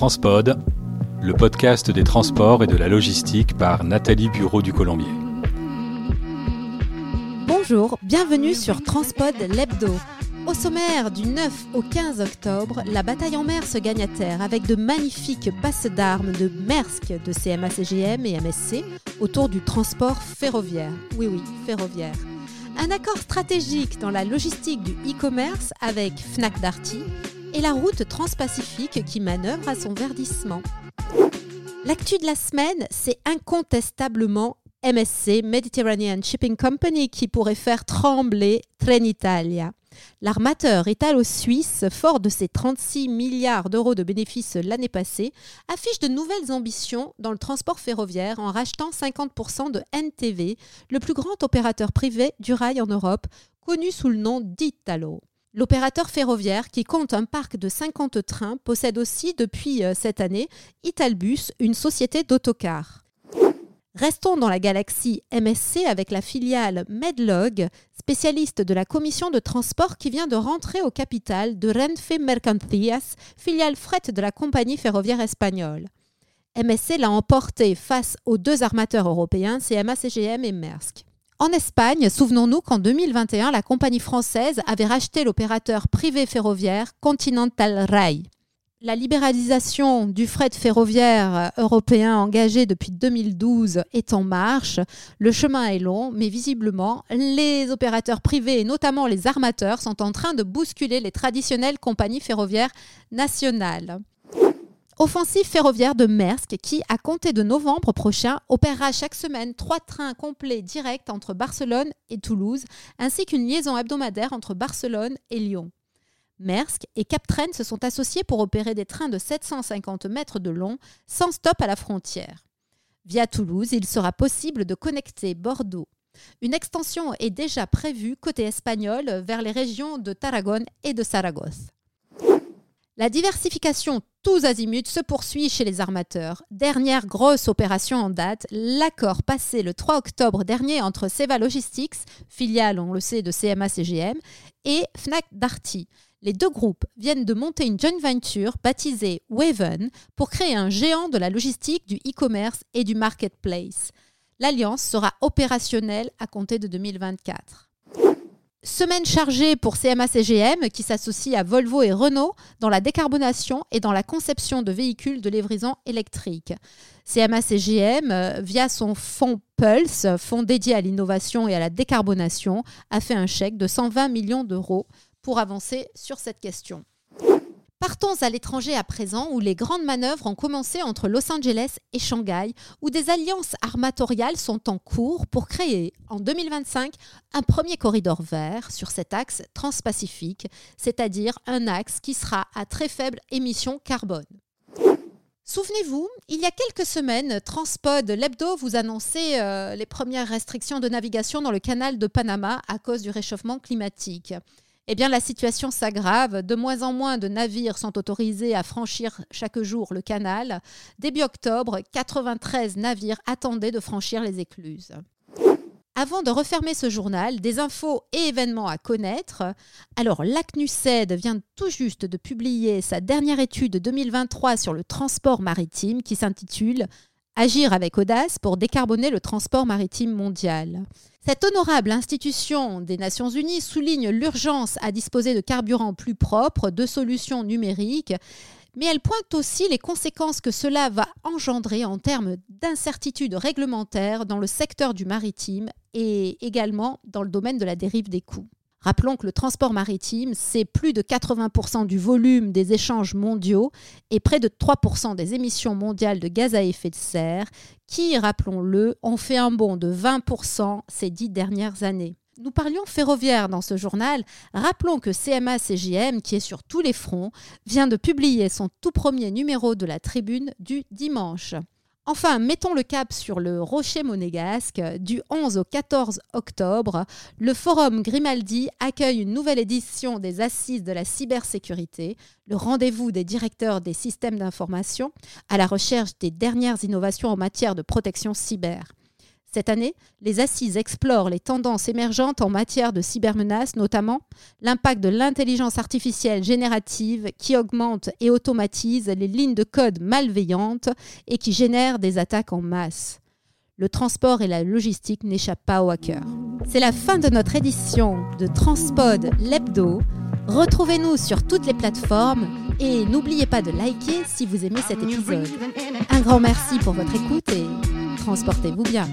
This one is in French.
Transpod, le podcast des transports et de la logistique par Nathalie Bureau du Colombier. Bonjour, bienvenue sur Transpod l'hebdo. Au sommaire du 9 au 15 octobre, la bataille en mer se gagne à terre avec de magnifiques passes d'armes de Maersk, de CMA-CGM et MSC autour du transport ferroviaire. Oui, oui, ferroviaire. Un accord stratégique dans la logistique du e-commerce avec Fnac Darty et la route transpacifique qui manœuvre à son verdissement. L'actu de la semaine, c'est incontestablement MSC, Mediterranean Shipping Company, qui pourrait faire trembler Trenitalia. L'armateur italo-suisse, fort de ses 36 milliards d'euros de bénéfices l'année passée, affiche de nouvelles ambitions dans le transport ferroviaire en rachetant 50% de NTV, le plus grand opérateur privé du rail en Europe, connu sous le nom d'Italo. L'opérateur ferroviaire, qui compte un parc de 50 trains, possède aussi depuis euh, cette année Italbus, une société d'autocars. Restons dans la galaxie MSC avec la filiale Medlog, spécialiste de la commission de transport qui vient de rentrer au capital de Renfe Mercancías, filiale fret de la compagnie ferroviaire espagnole. MSC l'a emporté face aux deux armateurs européens, CMA CGM et Maersk. En Espagne, souvenons-nous qu'en 2021, la compagnie française avait racheté l'opérateur privé ferroviaire Continental Rail. La libéralisation du fret ferroviaire européen engagé depuis 2012 est en marche. Le chemin est long, mais visiblement, les opérateurs privés et notamment les armateurs sont en train de bousculer les traditionnelles compagnies ferroviaires nationales. Offensive ferroviaire de Maersk qui, à compter de novembre prochain, opérera chaque semaine trois trains complets directs entre Barcelone et Toulouse, ainsi qu'une liaison hebdomadaire entre Barcelone et Lyon. Maersk et Captrain se sont associés pour opérer des trains de 750 mètres de long sans stop à la frontière. Via Toulouse, il sera possible de connecter Bordeaux. Une extension est déjà prévue côté espagnol vers les régions de Tarragone et de Saragosse. La diversification tous azimuts se poursuit chez les armateurs. Dernière grosse opération en date, l'accord passé le 3 octobre dernier entre Seva Logistics, filiale, on le sait, de CMA-CGM, et Fnac Darty. Les deux groupes viennent de monter une joint venture baptisée Waven pour créer un géant de la logistique, du e-commerce et du marketplace. L'alliance sera opérationnelle à compter de 2024. Semaine chargée pour CMA-CGM qui s'associe à Volvo et Renault dans la décarbonation et dans la conception de véhicules de livraison électrique. CMA-CGM, euh, via son fonds Pulse, fonds dédié à l'innovation et à la décarbonation, a fait un chèque de 120 millions d'euros pour avancer sur cette question. Partons à l'étranger à présent, où les grandes manœuvres ont commencé entre Los Angeles et Shanghai, où des alliances armatoriales sont en cours pour créer en 2025 un premier corridor vert sur cet axe transpacifique, c'est-à-dire un axe qui sera à très faible émission carbone. Souvenez-vous, il y a quelques semaines, Transpod, l'hebdo, vous annonçait euh, les premières restrictions de navigation dans le canal de Panama à cause du réchauffement climatique eh bien la situation s'aggrave. De moins en moins de navires sont autorisés à franchir chaque jour le canal. Début octobre, 93 navires attendaient de franchir les écluses. Avant de refermer ce journal, des infos et événements à connaître. Alors, l'ACNUCED vient tout juste de publier sa dernière étude 2023 sur le transport maritime qui s'intitule Agir avec audace pour décarboner le transport maritime mondial. Cette honorable institution des Nations Unies souligne l'urgence à disposer de carburants plus propres, de solutions numériques, mais elle pointe aussi les conséquences que cela va engendrer en termes d'incertitudes réglementaires dans le secteur du maritime et également dans le domaine de la dérive des coûts. Rappelons que le transport maritime, c'est plus de 80% du volume des échanges mondiaux et près de 3% des émissions mondiales de gaz à effet de serre, qui, rappelons-le, ont fait un bond de 20% ces dix dernières années. Nous parlions ferroviaire dans ce journal. Rappelons que CMA CGM, qui est sur tous les fronts, vient de publier son tout premier numéro de la tribune du dimanche. Enfin, mettons le cap sur le rocher monégasque. Du 11 au 14 octobre, le Forum Grimaldi accueille une nouvelle édition des Assises de la cybersécurité, le rendez-vous des directeurs des systèmes d'information à la recherche des dernières innovations en matière de protection cyber. Cette année, les assises explorent les tendances émergentes en matière de cybermenaces, notamment l'impact de l'intelligence artificielle générative qui augmente et automatise les lignes de code malveillantes et qui génère des attaques en masse. Le transport et la logistique n'échappent pas aux hackers. C'est la fin de notre édition de Transpod l'hebdo. Retrouvez-nous sur toutes les plateformes et n'oubliez pas de liker si vous aimez cet épisode. Un grand merci pour votre écoute et transportez-vous bien.